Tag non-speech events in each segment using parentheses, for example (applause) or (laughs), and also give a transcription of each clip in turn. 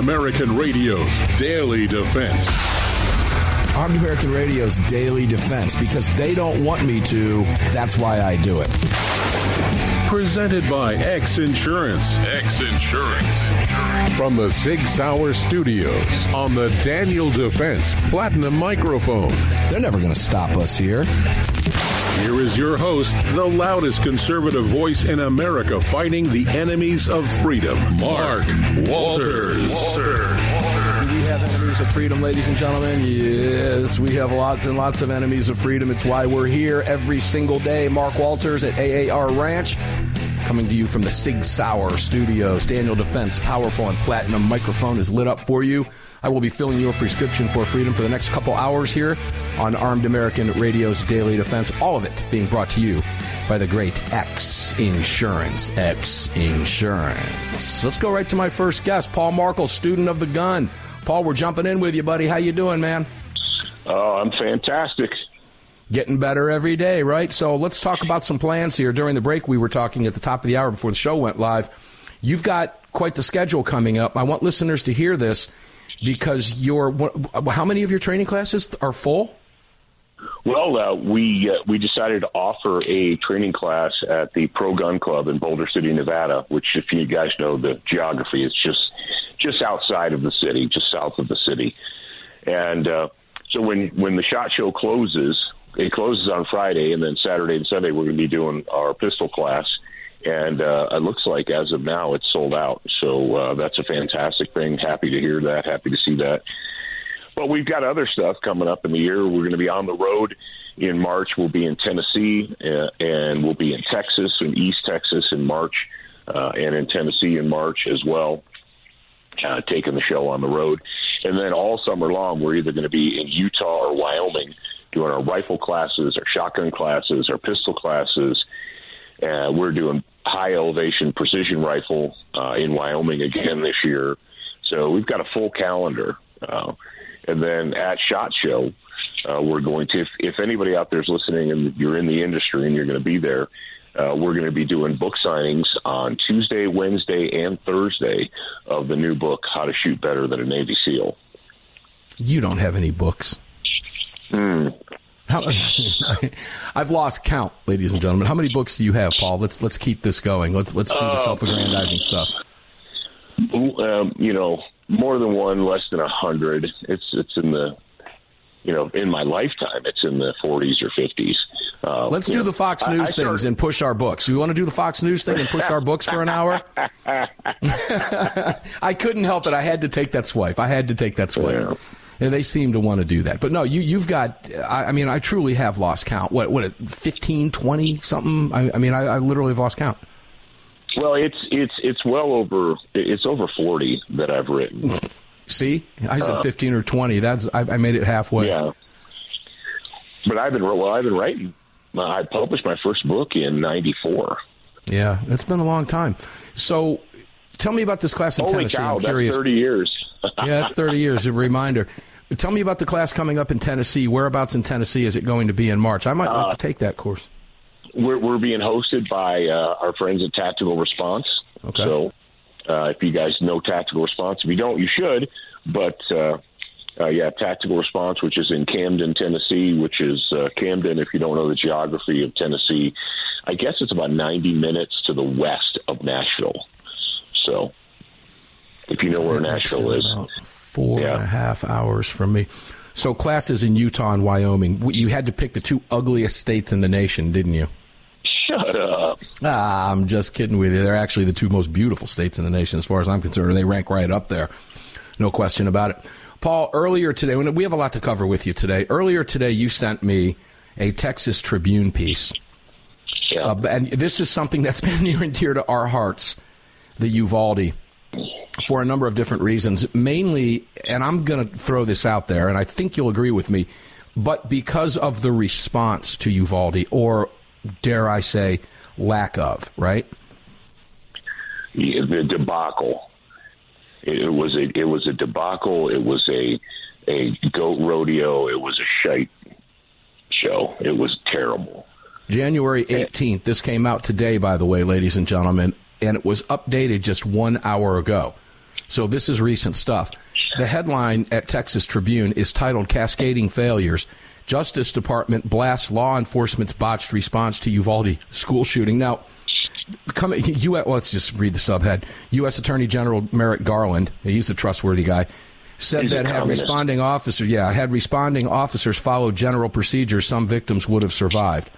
American Radio's Daily Defense. Armed American Radio's Daily Defense because they don't want me to. That's why I do it. Presented by X Insurance. X Insurance. From the Sig Sauer Studios on the Daniel Defense Platinum Microphone. They're never going to stop us here. Here is your host, the loudest conservative voice in America fighting the enemies of freedom, Mark Walters. Do we have enemies of freedom, ladies and gentlemen? Yes, we have lots and lots of enemies of freedom. It's why we're here every single day. Mark Walters at AAR Ranch, coming to you from the Sig Sauer Studios. Daniel Defense, powerful and platinum microphone is lit up for you. I will be filling your prescription for freedom for the next couple hours here on Armed American Radio's Daily Defense. All of it being brought to you by the great X Insurance. X Insurance. Let's go right to my first guest, Paul Markel, student of the gun. Paul, we're jumping in with you, buddy. How you doing, man? Oh, I'm fantastic. Getting better every day, right? So let's talk about some plans here. During the break, we were talking at the top of the hour before the show went live. You've got quite the schedule coming up. I want listeners to hear this because your how many of your training classes are full? Well, uh, we uh, we decided to offer a training class at the Pro Gun Club in Boulder City, Nevada. Which, if you guys know the geography, it's just just outside of the city, just south of the city. And uh, so when when the shot show closes, it closes on Friday, and then Saturday and Sunday we're going to be doing our pistol class. And uh, it looks like as of now it's sold out. So uh, that's a fantastic thing. Happy to hear that. Happy to see that. But we've got other stuff coming up in the year. We're going to be on the road in March. We'll be in Tennessee uh, and we'll be in Texas, in East Texas in March, uh, and in Tennessee in March as well, uh, taking the show on the road. And then all summer long, we're either going to be in Utah or Wyoming doing our rifle classes, our shotgun classes, our pistol classes. Uh, we're doing high elevation precision rifle uh, in Wyoming again this year. So we've got a full calendar. Uh, and then at Shot Show, uh, we're going to, if, if anybody out there is listening and you're in the industry and you're going to be there, uh, we're going to be doing book signings on Tuesday, Wednesday, and Thursday of the new book, How to Shoot Better Than a Navy SEAL. You don't have any books. Hmm. How, (laughs) I've lost count, ladies and gentlemen. How many books do you have, Paul? Let's let's keep this going. Let's let's do the Uh, self-aggrandizing stuff. Um, you know, more than one, less than a hundred. It's it's in the, you know, in my lifetime, it's in the 40s or 50s. Uh, Let's do know, the Fox I- I News started- things and push our books. We want to do the Fox News thing and push our books for an hour. (laughs) (laughs) I couldn't help it. I had to take that swipe. I had to take that swipe. Yeah. And they seem to want to do that. But no, you, you've got, I, I mean, I truly have lost count. What, what, 15, 20, something? I, I mean, I, I literally have lost count. Well, it's it's it's well over it's over 40 that I've written. (laughs) See? I said 15 or 20. That's, I, I made it halfway. Uh, Yeah. But I've been well. I've been writing. I published my first book in '94. Yeah, it's been a long time. So tell me about this class in Holy Tennessee. cow! I'm That's curious. 30 years. (laughs) yeah, it's 30 years. A reminder. Tell me about the class coming up in Tennessee. Whereabouts in Tennessee is it going to be in March? I might Uh, like to take that course. We're, we're being hosted by uh, our friends at Tactical Response. Okay. So, uh, if you guys know Tactical Response, if you don't, you should. But uh, uh, yeah, Tactical Response, which is in Camden, Tennessee, which is uh, Camden. If you don't know the geography of Tennessee, I guess it's about 90 minutes to the west of Nashville. So, if you know where Nashville is, about four Yeah. and a half hours from me. So classes in Utah and Wyoming. You had to pick the two ugliest states in the nation, didn't you? shut up. Ah, I'm just kidding with you. They're actually the two most beautiful states in the nation, as far as I'm concerned. They rank right up there. No question about it. Paul, earlier today, we have a lot to cover with you today. Earlier today, you sent me a Texas Tribune piece, Yeah. uh, and this is something that's (laughs) been near and dear to our hearts. The Uvalde for a number of different reasons. Mainly, and I'm going to throw this out there, and I think you'll agree with me, but because of the response to Uvalde, or dare I say, lack of, right? Yeah, the debacle. It was a it was a debacle. It was a a goat rodeo. It was a shite show. It was terrible. January 18th. This came out today, by the way, ladies and gentlemen, and it was updated just one hour ago. So this is recent stuff. The headline at Texas Tribune is titled Cascading Failures. Justice Department blasts law enforcement's botched response to Uvalde school shooting. Now, come, you, let's just read the subhead. U.S. Attorney General Merrick Garland, he's a trustworthy guy, said He's that had responding officers, yeah, had responding officers followed general procedures, some victims would have survived.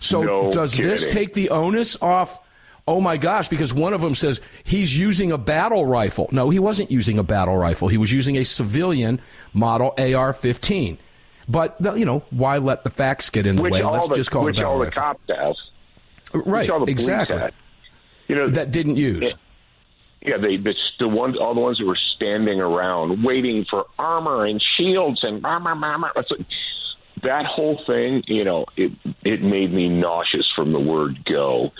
So No does this take the onus off? Oh my gosh! Because one of them says he's using a battle rifle. No, he wasn't using a battle rifle. He was using a civilian model AR-15. But you know, why let the facts get in the Which way? Let's the just call which it a battle all the rifle. cops have. right? The Exactly. had. You know That didn't use. Yeah, they the, the ones all the ones that were standing around waiting for armor and shields and armor, armor. It's like- that whole thing, you know, it it made me nauseous from the word go.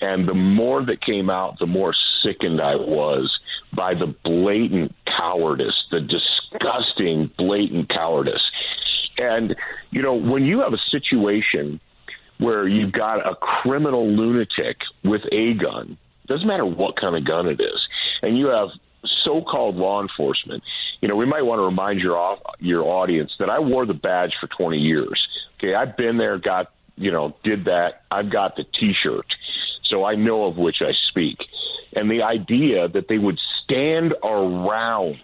And the more that came out, the more sickened I was by the blatant cowardice, the disgusting blatant cowardice. And you know, when you have a situation where you've got a criminal lunatic with a gun, doesn't matter what kind of gun it is, and you have so-called law enforcement. You know, we might want to remind your off, your audience that I wore the badge for 20 years. Okay, I've been there, got you know, did that. I've got the T-shirt, so I know of which I speak. And the idea that they would stand around,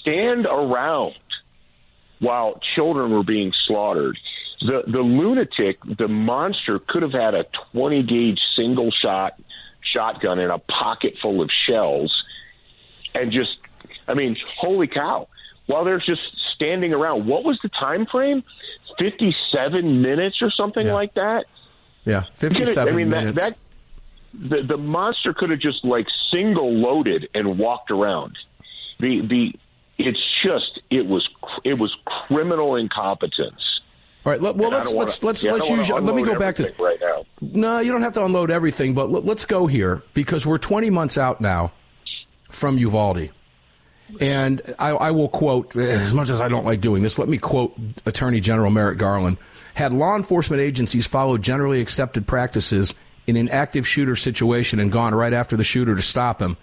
stand around while children were being slaughtered. The the lunatic, the monster, could have had a 20 gauge single shot shotgun in a pocket full of shells, and just, I mean, holy cow! While they're just standing around, what was the time frame? 57 minutes or something Yeah. like that. Yeah, You could've- fifty-seven I mean, minutes. That, that the, the monster could have just like single loaded and walked around. The the it's just it was it was criminal incompetence. All right. Let, well, And let's don't let's wanna- let's yeah, let's use. Let me go back to. right now. No, you don't have to unload everything, but let, let's go here because we're 20 months out now from Uvalde. And I, I will quote, as much as I don't like doing this, let me quote Attorney General Merrick Garland. Had law enforcement agencies followed generally accepted practices in an active shooter situation and gone right after the shooter to stop him,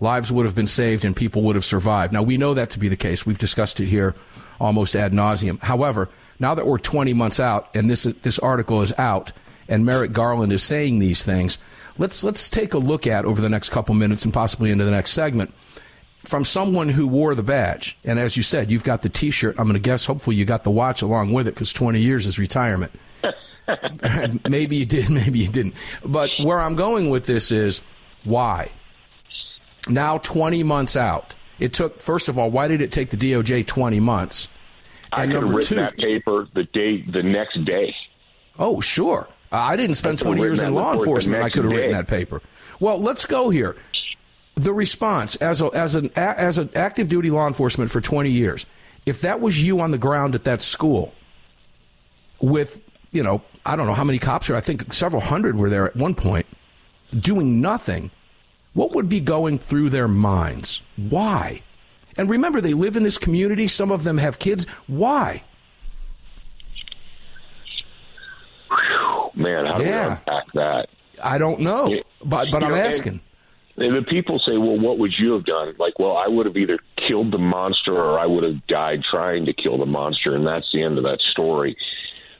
lives would have been saved and people would have survived. Now, we know that to be the case. We've discussed it here almost ad nauseum. However, now that we're 20 months out and this, this article is out and Merrick Garland is saying these things, let's, let's take a look at over the next couple minutes and possibly into the next segment from someone who wore the badge. And as you said, you've got the T-shirt. I'm going to guess. Hopefully, you got the watch along with it because 20 years is retirement. (laughs) (laughs) maybe you did, (laughs) maybe you didn't. But where I'm going with this is why? Now, 20 months out. It took. First of all, why did it take the DOJ 20 months? I could have written two- that paper the day the next day. Oh, sure. I didn't spend I 20 years in law enforcement. I could have written that paper. Well, let's go here. The response as a, as an a- as an active duty law enforcement for 20 years. If that was you on the ground at that school with, you know, I don't know how many cops are. I think several hundred were there at one point doing nothing. What would be going through their minds? Why? And remember, they live in this community. Some of them have kids. Why? Man, how do Yeah. we unpack that? I don't know. But but You I'm know, asking. And the people say, well, what would you have done? Like, well, I would have either killed the monster or I would have died trying to kill the monster. And that's the end of that story.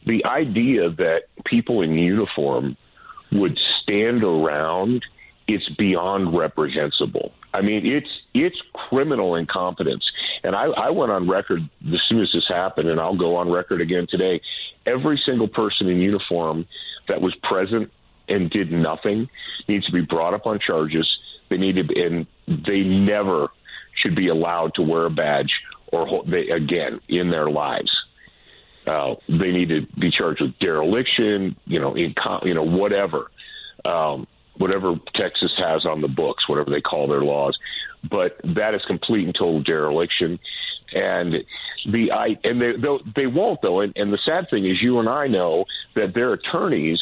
The idea that people in uniform would stand around, it's beyond reprehensible. I mean, it's it's criminal incompetence. And I, I went on record as soon as this happened, and I'll go on record again today. Every single person in uniform that was present and did nothing needs to be brought up on charges. They need to, and they never should be allowed to wear a badge or ho- they again in their lives. Uh, they need to be charged with dereliction, you know, in, you know, whatever. Um, whatever Texas has on the books, whatever they call their laws. But that is complete and total dereliction. And the I and they they won't though. And, and the sad thing is, you and I know that their attorneys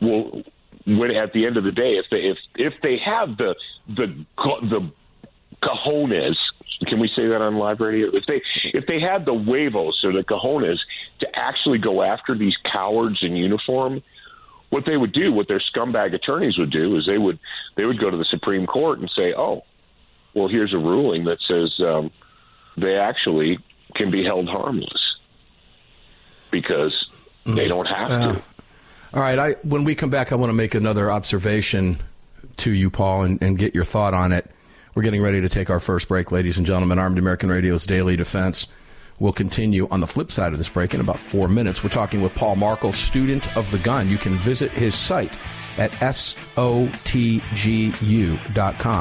will when at the end of the day, if they if if they have the the the cojones, can we say that on live radio? If they if they had the huevos or the cojones to actually go after these cowards in uniform, what they would do, what their scumbag attorneys would do, is they would they would go to the Supreme Court and say, "Oh, well, here's a ruling that says um, they actually can be held harmless because mm. they don't have to." All right. I, when we come back, I want to make another observation to you, Paul, and, and get your thought on it. We're getting ready to take our first break, ladies and gentlemen. Armed American Radio's Daily Defense will continue on the flip side of this break in about four minutes. We're talking with Paul Markel, student of the gun. You can visit his site at sotgu.com,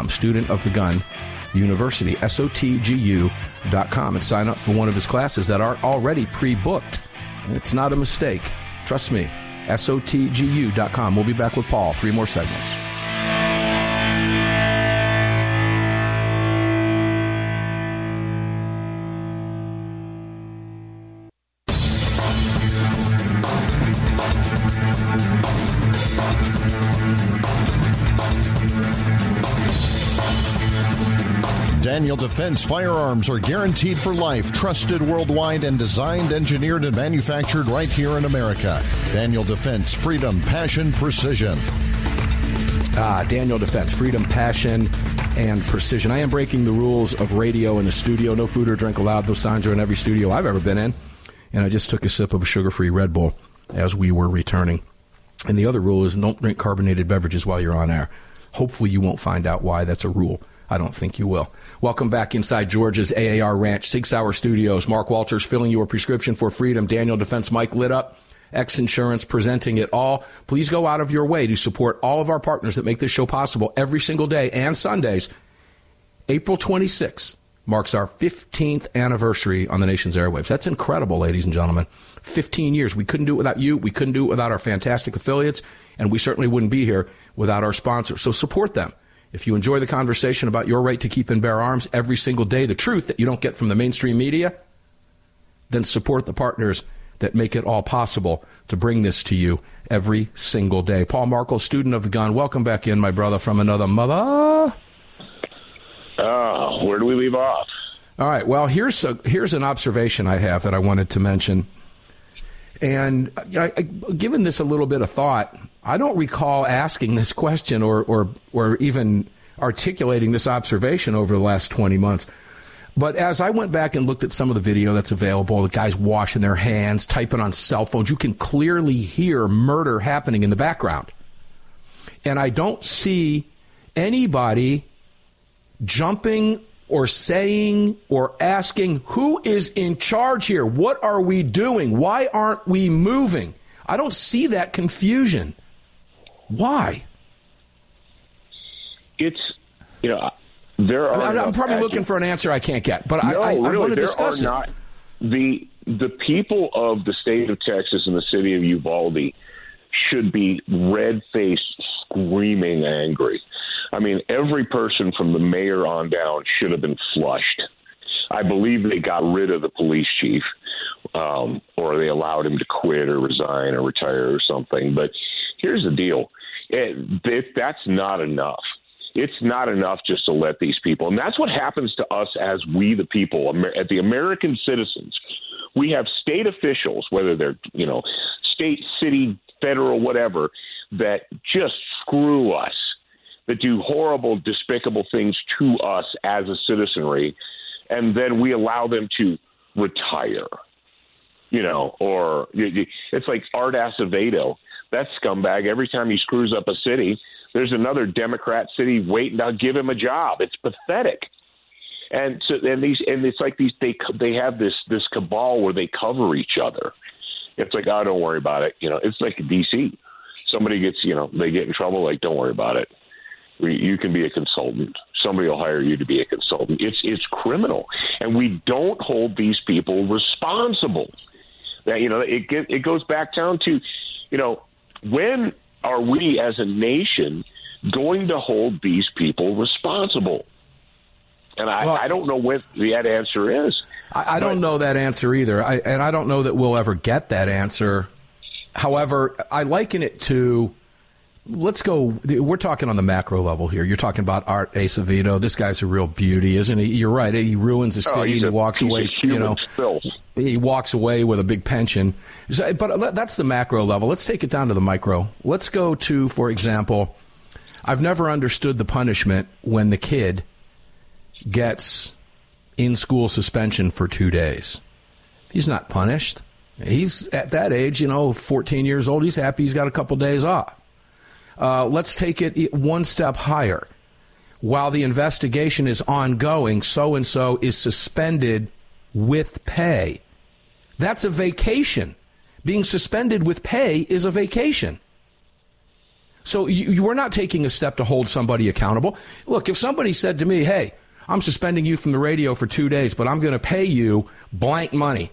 student of the gun university, sotgu.com, and sign up for one of his classes that are already pre booked. It's not a mistake. Trust me, sotgu.com. We'll be back with Paul. Three more segments. Daniel Defense firearms are guaranteed for life, trusted worldwide, and designed, engineered, and manufactured right here in America. Daniel Defense, freedom, passion, precision. Ah, Daniel Defense, freedom, passion, and precision. I am breaking the rules of radio in the studio. No food or drink allowed. Those signs are in every studio I've ever been in. And I just took a sip of a sugar free Red Bull as we were returning. And the other rule is don't drink carbonated beverages while you're on air. Hopefully, you won't find out why that's a rule. I don't think you will. Welcome back inside George's AAR Ranch, Sig Sauer Studios. Mark Walters filling your prescription for freedom. Daniel Defense Mike lit up. X Insurance presenting it all. Please go out of your way to support all of our partners that make this show possible every single day and Sundays. April 26th marks our 15th anniversary on the nation's airwaves. That's incredible, ladies and gentlemen. 15 years. We couldn't do it without you. We couldn't do it without our fantastic affiliates. And we certainly wouldn't be here without our sponsors. So support them. If you enjoy the conversation about your right to keep and bear arms every single day, the truth that you don't get from the mainstream media, then support the partners that make it all possible to bring this to you every single day. Paul Markel, student of the gun, welcome back in, my brother, from another mother. Oh, where do we leave off? All right. Well, here's a, here's an observation I have that I wanted to mention. And you know, I, given this a little bit of thought, I don't recall asking this question or, or, or even articulating this observation over the last 20 months. But as I went back and looked at some of the video that's available, the guys washing their hands, typing on cell phones, you can clearly hear murder happening in the background. And I don't see anybody jumping or saying or asking, who is in charge here? What are we doing? Why aren't we moving? I don't see that confusion. Why? It's you know there are. I am probably looking for an answer I can't get, but no, I, I, really, I want to there discuss are it. Not, the the people of the state of Texas and the city of Uvalde should be red faced, screaming angry. I mean, every person from the mayor on down should have been flushed. I believe they got rid of the police chief, um, or they allowed him to quit or resign or retire or something. But here's the deal it, it, that's not enough. It's not enough just to let these people, and that's what happens to us as we, the people, at the American citizens. We have state officials, whether they're you know state, city, federal, whatever, that just screw us, that do horrible, despicable things to us as a citizenry, and then we allow them to retire. You know, or it's like Art Acevedo that scumbag, every time he screws up a city, there's another Democrat city waiting to give him a job. It's pathetic. And so, and these, and it's like these, they they have this this cabal where they cover each other. It's like, oh, don't worry about it. You know, it's like DC. Somebody gets, you know, they get in trouble. Like, don't worry about it. You can be a consultant. Somebody will hire you to be a consultant. It's it's criminal, and we don't hold these people responsible. That you know, it get, it goes back down to, you know, when are we as a nation going to hold these people responsible? And I, well, I don't know what the answer is. I, I don't know that answer either. I, and I don't know that we'll ever get that answer. However, I liken it to let's go. We're talking on the macro level here. You're talking about Art Acevedo. This guy's a real beauty, isn't he? You're right. He ruins the oh, city. Oh, and he walks away. You know, filth. he walks away with a big pension. But that's the macro level. Let's take it down to the micro. Let's go to, for example, I've never understood the punishment when the kid gets in school suspension for two days. He's not punished. He's at that age, you know, 14 years old. He's happy he's got a couple days off. Uh, let's take it one step higher. While the investigation is ongoing, so and so is suspended with pay. That's a vacation. Being suspended with pay is a vacation. So you, you are not taking a step to hold somebody accountable. Look, if somebody said to me, hey, I'm suspending you from the radio for two days, but I'm going to pay you blank money.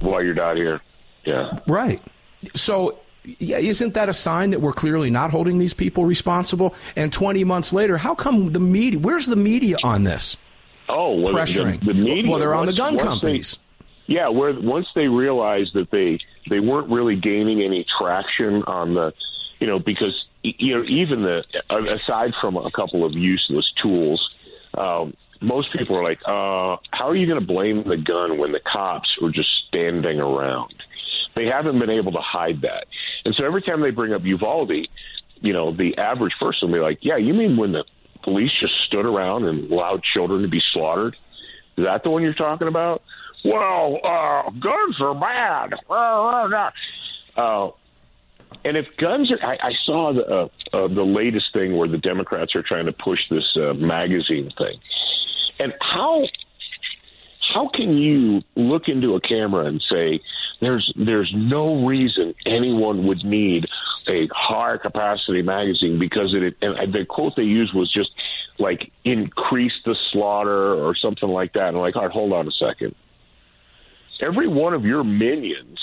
While you're not here. Yeah. Right. So isn't that a sign that we're clearly not holding these people responsible? And 20 months later, how come the media, where's the media on this? Oh, well, pressuring. The, the media, well, they're on once, the gun companies. They, yeah, where once they realized that they they weren't really gaining any traction on the, you know, because you know even the aside from a couple of useless tools, um, most people are like, uh, how are you going to blame the gun when the cops are just standing around? They haven't been able to hide that. And so every time they bring up Uvalde, you know, the average person will be like, yeah, you mean when the police just stood around and allowed children to be slaughtered? Is that the one you're talking about? Well, uh, guns are bad. Uh, and if guns are, I, I saw the uh, uh, the latest thing where the Democrats are trying to push this uh, magazine thing, and how how can you look into a camera and say there's there's no reason anyone would need a high capacity magazine because it and the quote they used was just like increase the slaughter or something like that. And I'm like, all right, hold on a second. Every one of your minions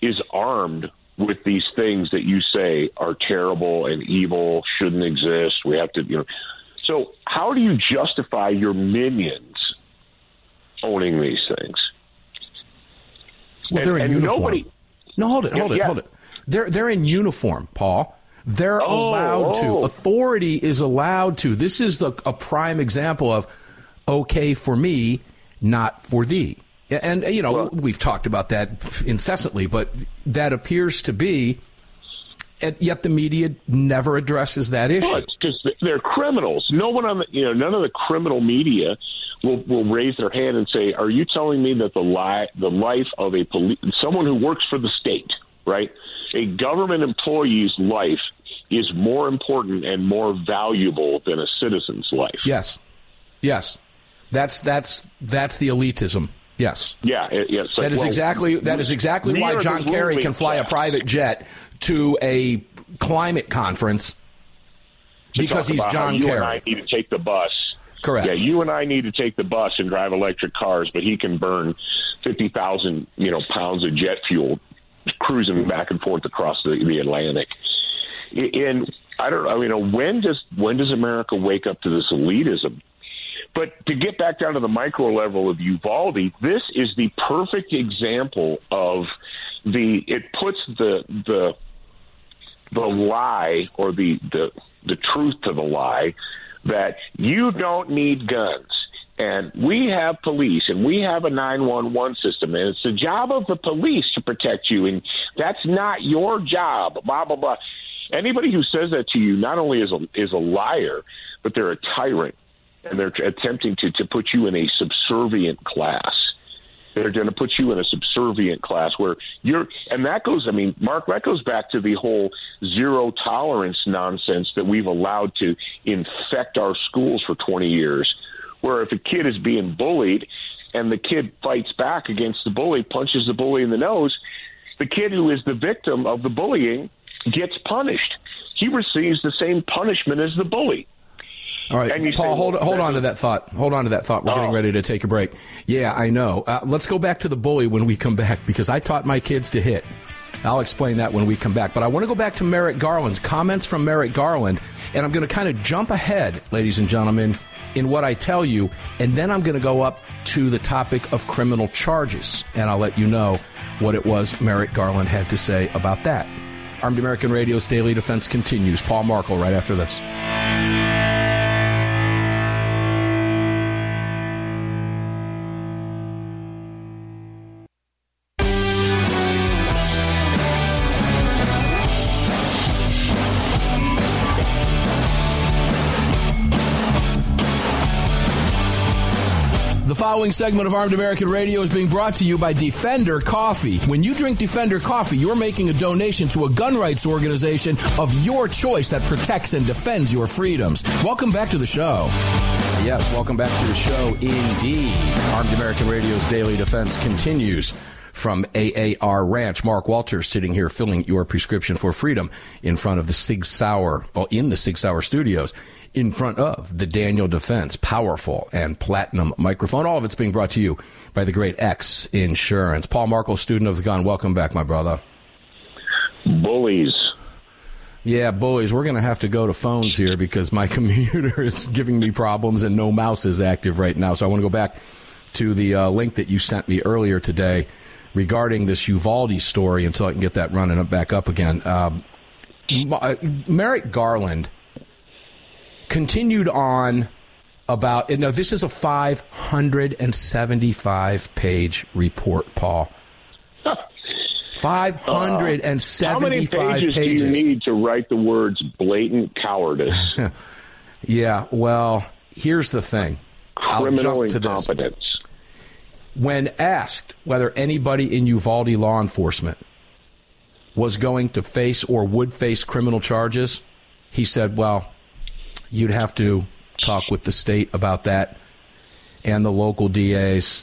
is armed with these things that you say are terrible and evil, shouldn't exist. We have to, you know. So how do you justify your minions owning these things? Well, they're in uniform. Nobody, no, hold it, hold yeah, it, yeah. hold it. They're they're in uniform, Paul. They're oh, allowed oh. to. Authority is allowed to. This is the, a prime example of okay for me, not for thee. And you know well, we've talked about that incessantly, but that appears to be. And yet the media never addresses that issue because they're criminals. No one on the you know none of the criminal media will will raise their hand and say, "Are you telling me that the li- the life of a police someone who works for the state, right, a government employee's life is more important and more valuable than a citizen's life?" Yes, yes, that's that's that's the elitism. Yes. Yeah. Like, that is well, exactly that is exactly why John Kerry can fly a private jet to a climate conference because he's John Kerry. I need to take the bus Correct. Yeah, you and I need to take the bus and drive electric cars, but he can burn fifty thousand, you know, pounds of jet fuel cruising back and forth across the, the Atlantic. And I don't. I mean, when does when does America wake up to this elitism? But to get back down to the micro level of Uvalde, this is the perfect example of the. It puts the the the lie or the the the truth to the lie that you don't need guns. And we have police and we have a 911 system, and it's the job of the police to protect you. And that's not your job, blah, blah, blah. Anybody who says that to you not only is a, is a liar, but they're a tyrant and they're attempting to, to put you in a subservient class. They're going to put you in a subservient class where you're, and that goes, I mean, Mark, that goes back to the whole zero tolerance nonsense that we've allowed to infect our schools for 20 years. Where if a kid is being bullied and the kid fights back against the bully, punches the bully in the nose, the kid who is the victim of the bullying gets punished. He receives the same punishment as the bully. All right, Paul, say, hold hold on to that thought. Hold on to that thought. We're oh. getting ready to take a break. Yeah, I know. Uh, let's go back to the bully when we come back because I taught my kids to hit. I'll explain that when we come back. But I want to go back to Merrick Garland's comments from Merrick Garland, and I'm going to kind of jump ahead, ladies and gentlemen, in what I tell you, and then I'm going to go up to the topic of criminal charges, and I'll let you know what it was Merrick Garland had to say about that. Armed American Radio's Daily Defense continues. Paul Markel right after this. Following segment of Armed American Radio is being brought to you by Defender Coffee. When you drink Defender Coffee, you're making a donation to a gun rights organization of your choice that protects and defends your freedoms. Welcome back to the show. Yes, welcome back to the show indeed. Armed American Radio's Daily Defense continues from AAR Ranch. Mark Walters sitting here filling your prescription for freedom in front of the Sig Sauer, well, in the Sig Sauer studios in front of the Daniel Defense powerful and platinum microphone. All of it's being brought to you by the great X Insurance. Paul Markel, student of the gun. Welcome back, my brother. Bullies. Yeah, bullies. We're going to have to go to phones here because my (laughs) computer is giving me problems and no mouse is active right now. So I want to go back to the uh, link that you sent me earlier today regarding this Uvalde story until I can get that running up back up again. Um, uh, Merrick Garland continued on about no this is a 575 page report paul. 575 uh, how many pages, pages, do you need to write the words blatant cowardice? (laughs) Yeah well here's the thing. Criminal incompetence. When asked whether anybody in uvalde law enforcement was going to face or would face criminal charges he said well you'd have to talk with the state about that and the local DAs.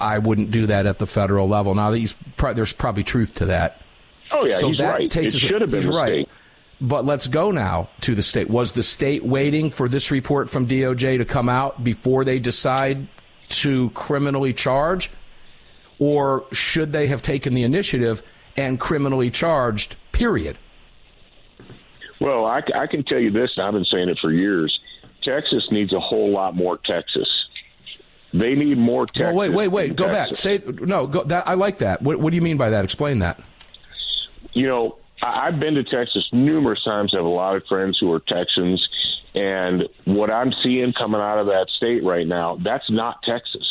I wouldn't do that at the federal level. Now, there's probably truth to that. Oh yeah, so he's that right. Takes it should have been right. State. But let's go now to the state. Was the state waiting for this report from DOJ to come out before they decide to criminally charge? Or should they have taken the initiative and criminally charged, period? Well, I, I can tell you this, and I've been saying it for years. Texas needs a whole lot more Texas. They need more Texas. Well, wait, wait, wait. Go Texas. back. Say no. Go, that, I like that. What, what do you mean by that? Explain that. You know, I, I've been to Texas numerous times. I have a lot of friends who are Texans, and what I'm seeing coming out of that state right now, that's not Texas.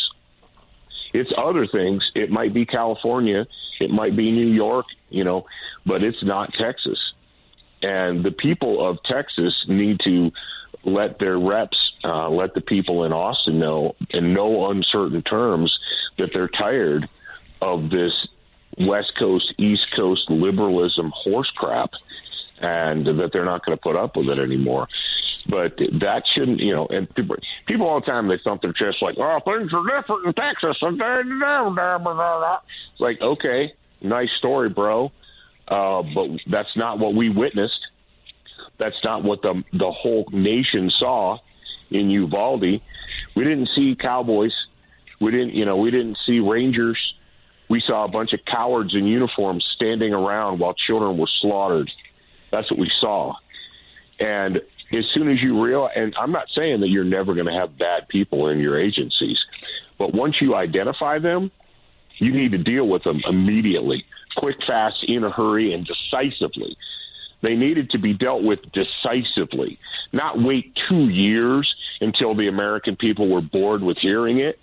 It's other things. It might be California. It might be New York. You know, but it's not Texas. And the people of Texas need to let their reps, uh, let the people in Austin know in no uncertain terms that they're tired of this West Coast, East Coast liberalism horse crap and that they're not going to put up with it anymore. But that shouldn't, you know, and people, people all the time they thump their chest like, "Oh, things are different in Texas." It's like, okay, nice story, bro. Uh, but that's not what we witnessed. That's not what the the whole nation saw in Uvalde. We didn't see cowboys. We didn't, you know, we didn't see rangers. We saw a bunch of cowards in uniforms standing around while children were slaughtered. That's what we saw. And as soon as you realize, and I'm not saying that you're never going to have bad people in your agencies, but once you identify them, you need to deal with them immediately quick, fast, in a hurry, and decisively. They needed to be dealt with decisively, not wait two years until the American people were bored with hearing it.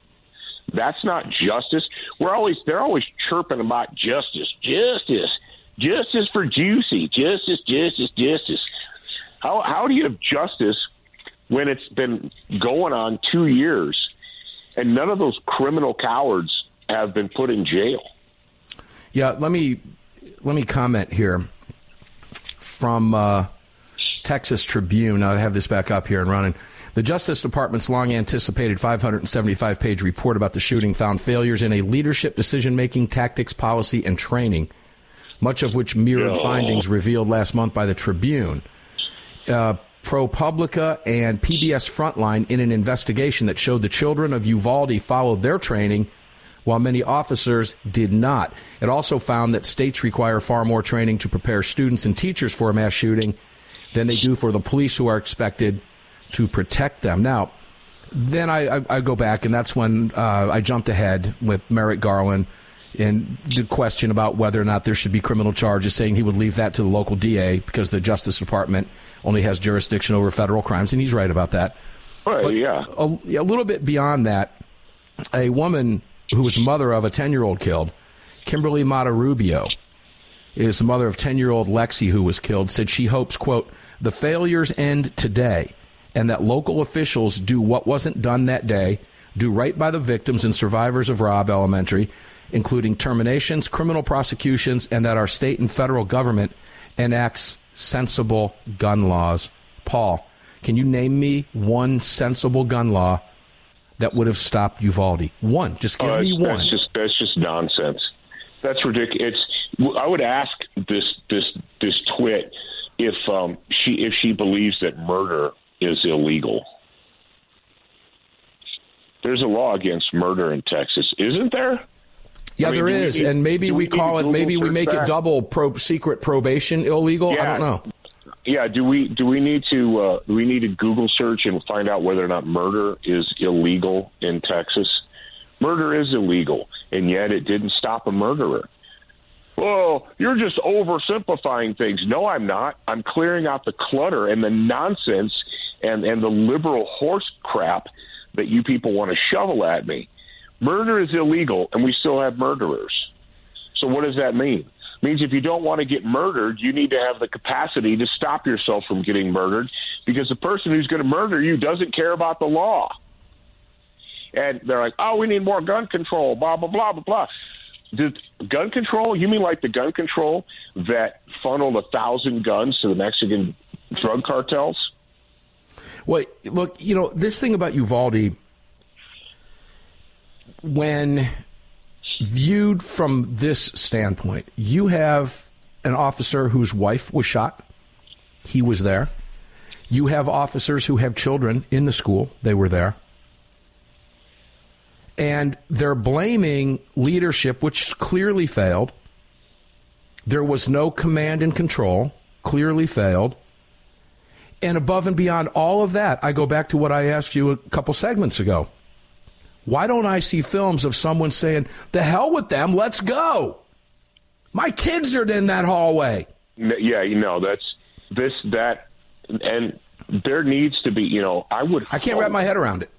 That's not justice. We're always they're always chirping about justice, justice, justice for Jussie, justice, justice, justice. How how do you have justice when it's been going on two years and none of those criminal cowards have been put in jail? Yeah, let me let me comment here from uh, Texas Tribune. I have this back up here and running. The Justice Department's long anticipated 575 page report about the shooting found failures in a leadership decision making, tactics, policy, and training, much of which mirrored findings revealed last month by the Tribune. Uh, ProPublica and PBS Frontline in an investigation that showed the children of Uvalde followed their training while many officers did not. It also found that states require far more training to prepare students and teachers for a mass shooting than they do for the police who are expected to protect them. Now, then I, I, I go back, and that's when uh, I jumped ahead with Merrick Garland and the question about whether or not there should be criminal charges, saying he would leave that to the local DA because the Justice Department only has jurisdiction over federal crimes, and he's right about that. Right, but yeah. A, a little bit beyond that, a woman who was mother of a 10 year old killed, Kimberly Mata Rubio, is the mother of 10 year old Lexi who was killed, said she hopes, quote, the failures end today and that local officials do what wasn't done that day, do right by the victims and survivors of Robb Elementary, including terminations, criminal prosecutions, and that our state and federal government enacts sensible gun laws. Paul, can you name me one sensible gun law that would have stopped Uvalde? One. Just give uh, me one. That's just that's just nonsense. That's ridiculous. It's, I would ask this this this twit if um, she if she believes that murder is illegal. There's a law against murder in Texas, isn't there? Yeah, I mean, there is, need, and maybe we, we call it, maybe we make that? it double pro, secret probation illegal. Yeah. I don't know. Yeah, do we do we need to uh, we need to Google search and find out whether or not murder is illegal in Texas? Murder is illegal, and yet it didn't stop a murderer. Well, you're just oversimplifying things. No, I'm not. I'm clearing out the clutter and the nonsense and and the liberal horse crap that you people want to shovel at me. Murder is illegal, and we still have murderers. So what does that mean? Means if you don't want to get murdered, you need to have the capacity to stop yourself from getting murdered because the person who's going to murder you doesn't care about the law. And they're like, "Oh, we need more gun control." Blah blah blah blah blah. Did gun control? You mean like the gun control that funneled a thousand guns to the Mexican drug cartels? Well, look, you know this thing about Uvalde when viewed from this standpoint, you have an officer whose wife was shot. He was there. You have officers who have children in the school. They were there. And they're blaming leadership, which clearly failed. There was no command and control, clearly failed. And above and beyond all of that, I go back to what I asked you a couple segments ago. Why don't I see films of someone saying, the hell with them, let's go? My kids are in that hallway. Yeah, you know, that's this, that, and there needs to be, you know, I would. I can't hope, wrap my head around it.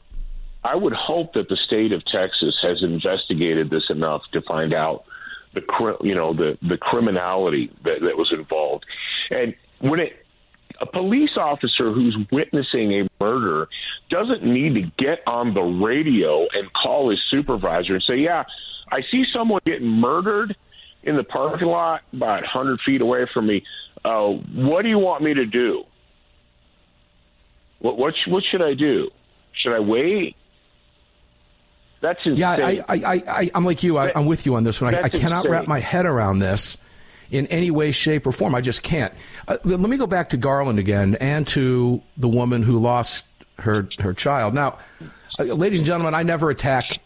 I would hope that the state of Texas has investigated this enough to find out the, you know, the the criminality that, that was involved, and when it a police officer who's witnessing a murder doesn't need to get on the radio and call his supervisor and say, "Yeah, I see someone getting murdered in the parking lot about 100 feet away from me. Uh, what do you want me to do? What what, what should I do? Should I wait?" That's insane. Yeah, I, I, I, I'm like you. I, am with you on this one. I, I cannot insane. wrap my head around this in any way, shape, or form. I just can't. Uh, let me go back to Garland again and to the woman who lost her her child. Now, uh, ladies and gentlemen, I never attack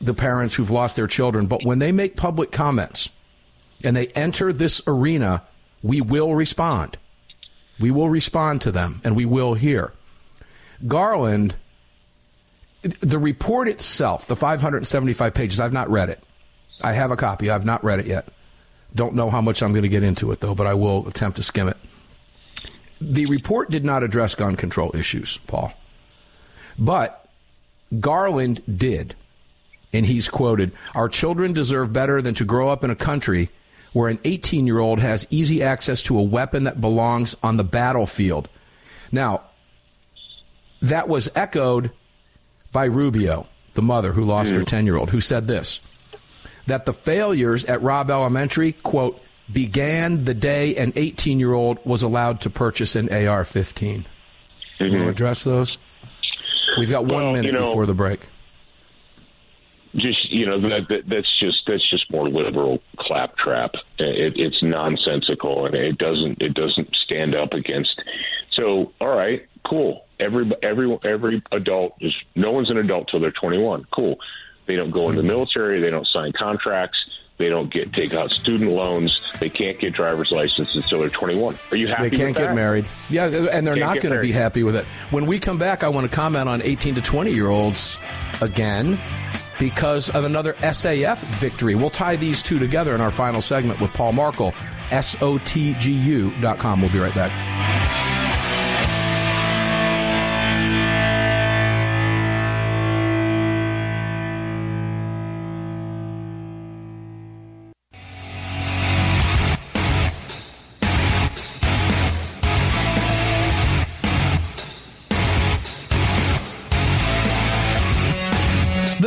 the parents who've lost their children, but when they make public comments and they enter this arena, we will respond. We will respond to them, and we will hear. Garland, the report itself, the 575 pages, I've not read it. I have a copy. I've not read it yet. Don't know how much I'm going to get into it, though, but I will attempt to skim it. The report did not address gun control issues, Paul. But Garland did. And he's quoted Our children deserve better than to grow up in a country where an 18 year old has easy access to a weapon that belongs on the battlefield. Now, that was echoed by Rubio, the mother who lost mm. her 10 year old, who said this that the failures at Robb Elementary, quote, began the day an 18 year old was allowed to purchase an AR 15. Mm-hmm. Want to address those? We've got one well, minute you know, before the break. Just you know that, that, that's just that's just more liberal claptrap. It, it's nonsensical and it doesn't it doesn't stand up against. So all right, cool. Every every every adult is no one's an adult till they're 21. Cool They don't go in the hmm. military. They don't sign contracts. They don't get take out student loans. They can't get driver's license until they're 21. Are you happy? They can't get married. Yeah, and they're Can't not going to be happy with it. When we come back, I want to comment on 18 to 20 year olds again because of another SAF victory. We'll tie these two together in our final segment with Paul Markel, SOTGU.com. We'll be right back.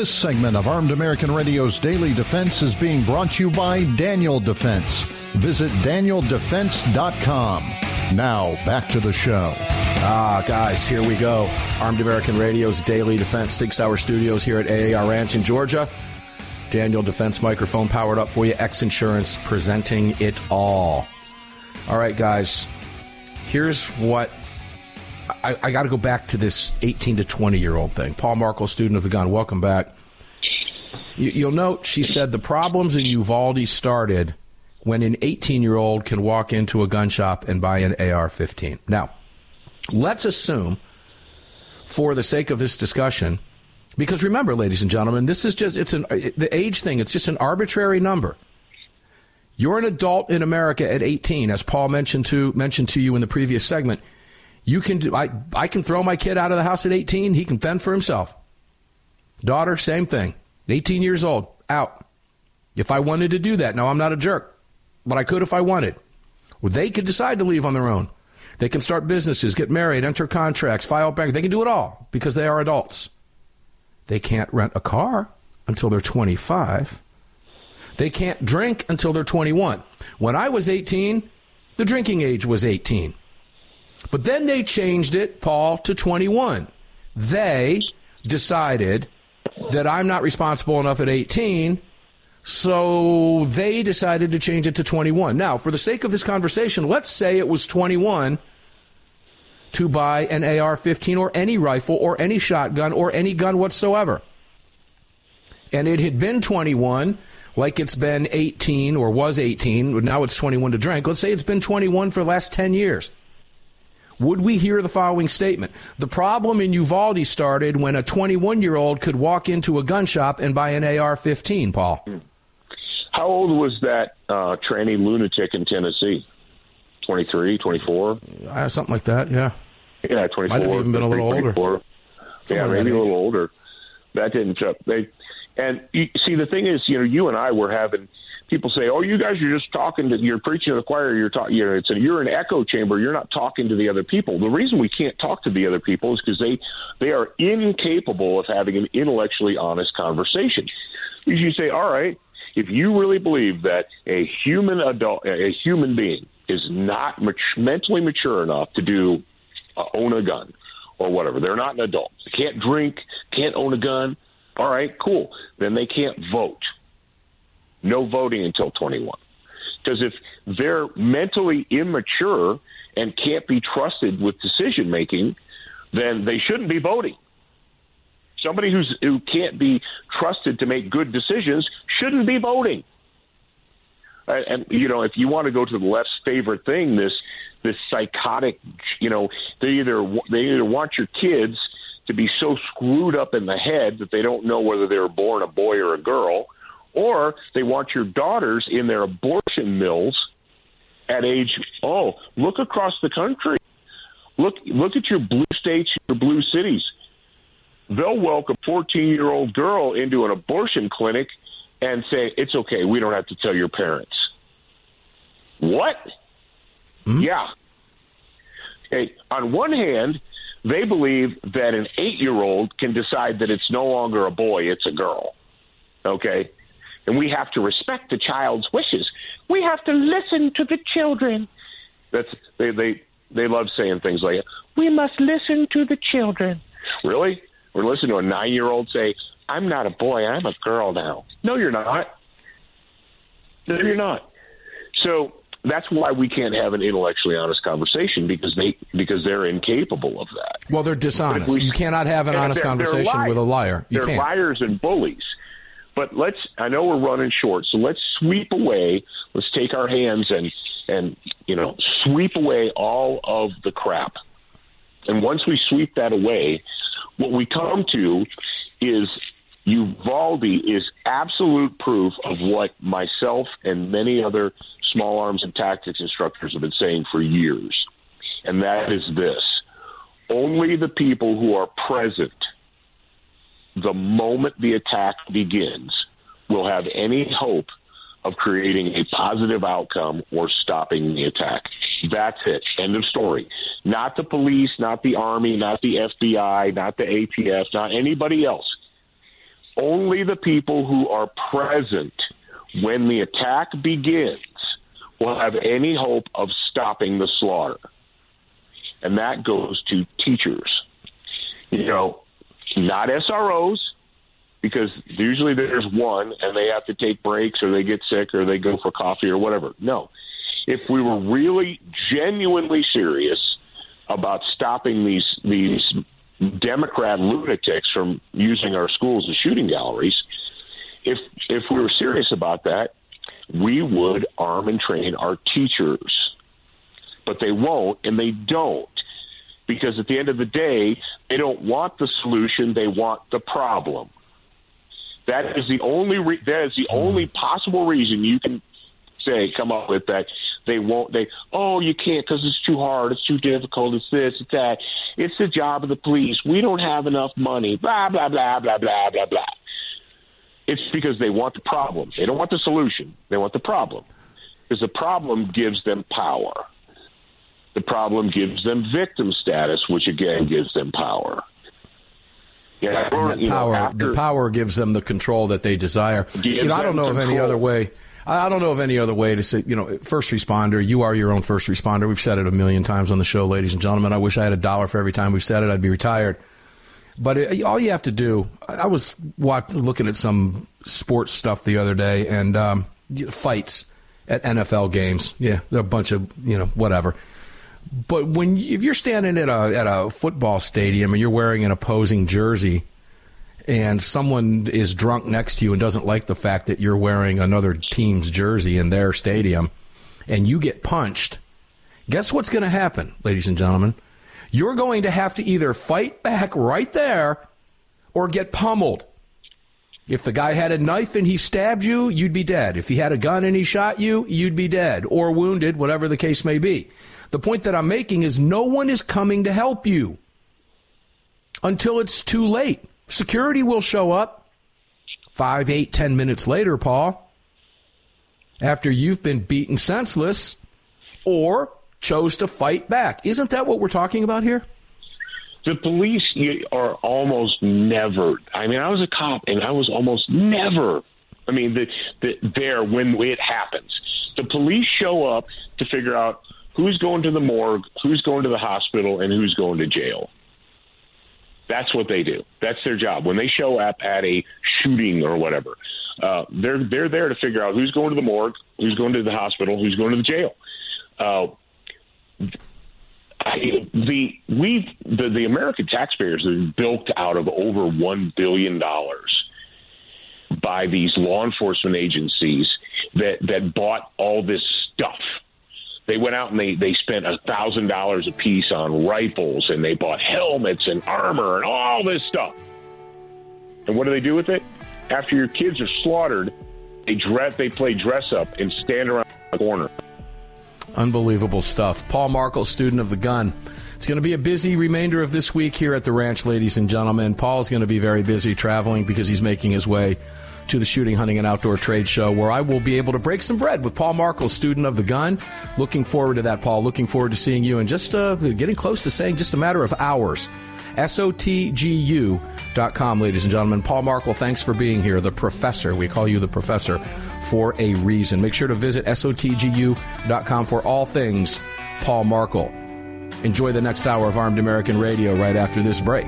This segment of Armed American Radio's Daily Defense is being brought to you by Daniel Defense. Visit danieldefense.com. Now, back to the show. Ah, guys, here we go. Armed American Radio's Daily Defense Six Hour Studios here at AAR Ranch in Georgia. Daniel Defense microphone powered up for you. X Insurance presenting it all. All right, guys, here's what I, I got to go back to this 18 to 20 year old thing. Paul Markel, student of the gun, welcome back. You, you'll note she said the problems in Uvalde started when an 18 year old can walk into a gun shop and buy an AR 15. Now, let's assume, for the sake of this discussion, because remember, ladies and gentlemen, this is just, it's an, the age thing, it's just an arbitrary number. You're an adult in America at 18, as Paul mentioned to, mentioned to you in the previous segment. You can do, I, I can throw my kid out of the house at 18. He can fend for himself. Daughter, same thing. 18 years old, out. If I wanted to do that, no, I'm not a jerk, but I could if I wanted. Well, they could decide to leave on their own. They can start businesses, get married, enter contracts, file bank. They can do it all because they are adults. They can't rent a car until they're 25. They can't drink until they're 21. When I was 18, the drinking age was 18. But then they changed it, Paul, to 21. They decided that I'm not responsible enough at 18, so they decided to change it to 21. Now, for the sake of this conversation, let's say it was 21 to buy an AR 15 or any rifle or any shotgun or any gun whatsoever. And it had been 21, like it's been 18 or was 18, but now it's 21 to drink. Let's say it's been 21 for the last 10 years would we hear the following statement? The problem in Uvalde started when a 21 year old could walk into a gun shop and buy an AR 15, Paul. How old was that uh, tranny lunatic in Tennessee? 23, 24? Uh, something like that, yeah. Yeah, 24. Might have even been a little older. 24. Yeah, maybe a little older. That didn't jump. They, and you, see, the thing is, you know, you and I were having people say, "Oh, you guys are just talking to you're preaching to the choir. You're talking. You know, it's a, you're an echo chamber. You're not talking to the other people." The reason we can't talk to the other people is because they they are incapable of having an intellectually honest conversation. Because you say, "All right, if you really believe that a human adult, a human being, is not mat- mentally mature enough to do uh, own a gun or whatever, they're not an adult. They can't drink, can't own a gun. All right, cool. Then they can't vote." No voting until 21. Because if they're mentally immature and can't be trusted with decision making, then they shouldn't be voting. Somebody who's who can't be trusted to make good decisions shouldn't be voting. And you know, if you want to go to the left's favorite thing, this this psychotic, you know, they either they either want your kids to be so screwed up in the head that they don't know whether they were born a boy or a girl, or they want your daughters in their abortion mills at age oh look across the country. Look look at your blue states your blue cities. They'll welcome a 14 year old girl into an abortion clinic and say it's okay. We don't have to tell your parents. What? Hmm? Yeah. Hey, on one hand they believe that an eight year old can decide that it's no longer a boy it's a girl. Okay and we have to respect the child's wishes. We have to listen to the children. That's they they they love saying things like we must listen to the children. Really? We're listening to a nine year old say, "I'm not a boy. I'm a girl now." No, you're not. No, you're not. So that's why we can't have an intellectually honest conversation because they because they're incapable of that. Well, they're dishonest. we- you cannot have an honest they're- they're conversation with a liar. You they're can't. liars and bullies. But let's, I know we're running short, so let's sweep away, let's take our hands and, and, you know, sweep away all of the crap. And once we sweep that away, what we come to is Uvalde is absolute proof of what myself and many other small arms and tactics instructors have been saying for years. And that is this only the people who are present the moment the attack begins will have any hope of creating a positive outcome or stopping the attack. That's it. End of story. Not the police, not the Army, not the FBI, not the ATF, not anybody else. Only the people who are present when the attack begins will have any hope of stopping the slaughter. And that goes to teachers. You know, not SROs, because usually there's one and they have to take breaks or they get sick or they go for coffee or whatever. No. If we were really genuinely serious about stopping these these Democrat lunatics from using our schools as shooting galleries, if if we were serious about that, we would arm and train our teachers. But they won't and they don't because at the end of the day, they don't want the solution; they want the problem. That is the only re- that is the hmm. only possible reason you can say come up with that they won't they oh you can't because it's too hard it's too difficult it's this it's that. It's the job of the police. We don't have enough money blah blah blah blah blah blah blah. It's because they want the problem. They don't want the solution. They want the problem. Because the problem gives them power the problem gives them victim status, which again gives them power. Yeah, or, that power, know, after, the power gives them the control that they desire. You know, I don't know control. of any other way. I don't know of any other way to say, you know, first responder, you are your own first responder. We've said it a million times on the show, ladies and gentlemen. I wish I had a dollar for every time we've said it. I'd be retired. But it, all you have to do, I was watch, looking at some sports stuff the other day and um, fights at NFL games. Yeah, they're a bunch of, you know, whatever. But when if you're standing at a at a football stadium and you're wearing an opposing jersey, and someone is drunk next to you and doesn't like the fact that you're wearing another team's jersey in their stadium, and you get punched, guess what's going to happen, ladies and gentlemen? You're going to have to either fight back right there or get pummeled. If the guy had a knife and he stabbed you, you'd be dead. If he had a gun and he shot you, you'd be dead or wounded, whatever the case may be. The point that I'm making is no one is coming to help you until it's too late. Security will show up five, eight, ten minutes later, Paul, after you've been beaten senseless or chose to fight back. Isn't that what we're talking about here? The police are almost never. I mean, I was a cop, and I was almost never. I mean, the, the, there when it happens. The police show up to figure out who's going to the morgue, who's going to the hospital, and who's going to jail. That's what they do. That's their job. When they show up at a shooting or whatever, uh, they're they're there to figure out who's going to the morgue, who's going to the hospital, who's going to the jail. Uh, The we the, the American taxpayers have bilked out of over one billion dollars by these law enforcement agencies that that bought all this stuff they went out and they they spent a thousand dollars a piece on rifles and they bought helmets and armor and all this stuff. And what do they do with it? After your kids are slaughtered, they dress they play dress up and stand around the corner. Unbelievable stuff. Paul Markel, student of the gun. It's going to be a busy remainder of this week here at the ranch, ladies and gentlemen. Paul's going to be very busy traveling because he's making his way to the Shooting, Hunting, and Outdoor Trade Show, where I will be able to break some bread with Paul Markel, student of the gun. Looking forward to that, Paul. Looking forward to seeing you, and just uh, getting close to saying just a matter of hours. SOTGU.com, ladies and gentlemen. Paul Markel, thanks for being here. The professor. We call you the professor for a reason. Make sure to visit SOTGU.com for all things Paul Markel. Enjoy the next hour of Armed American Radio right after this break.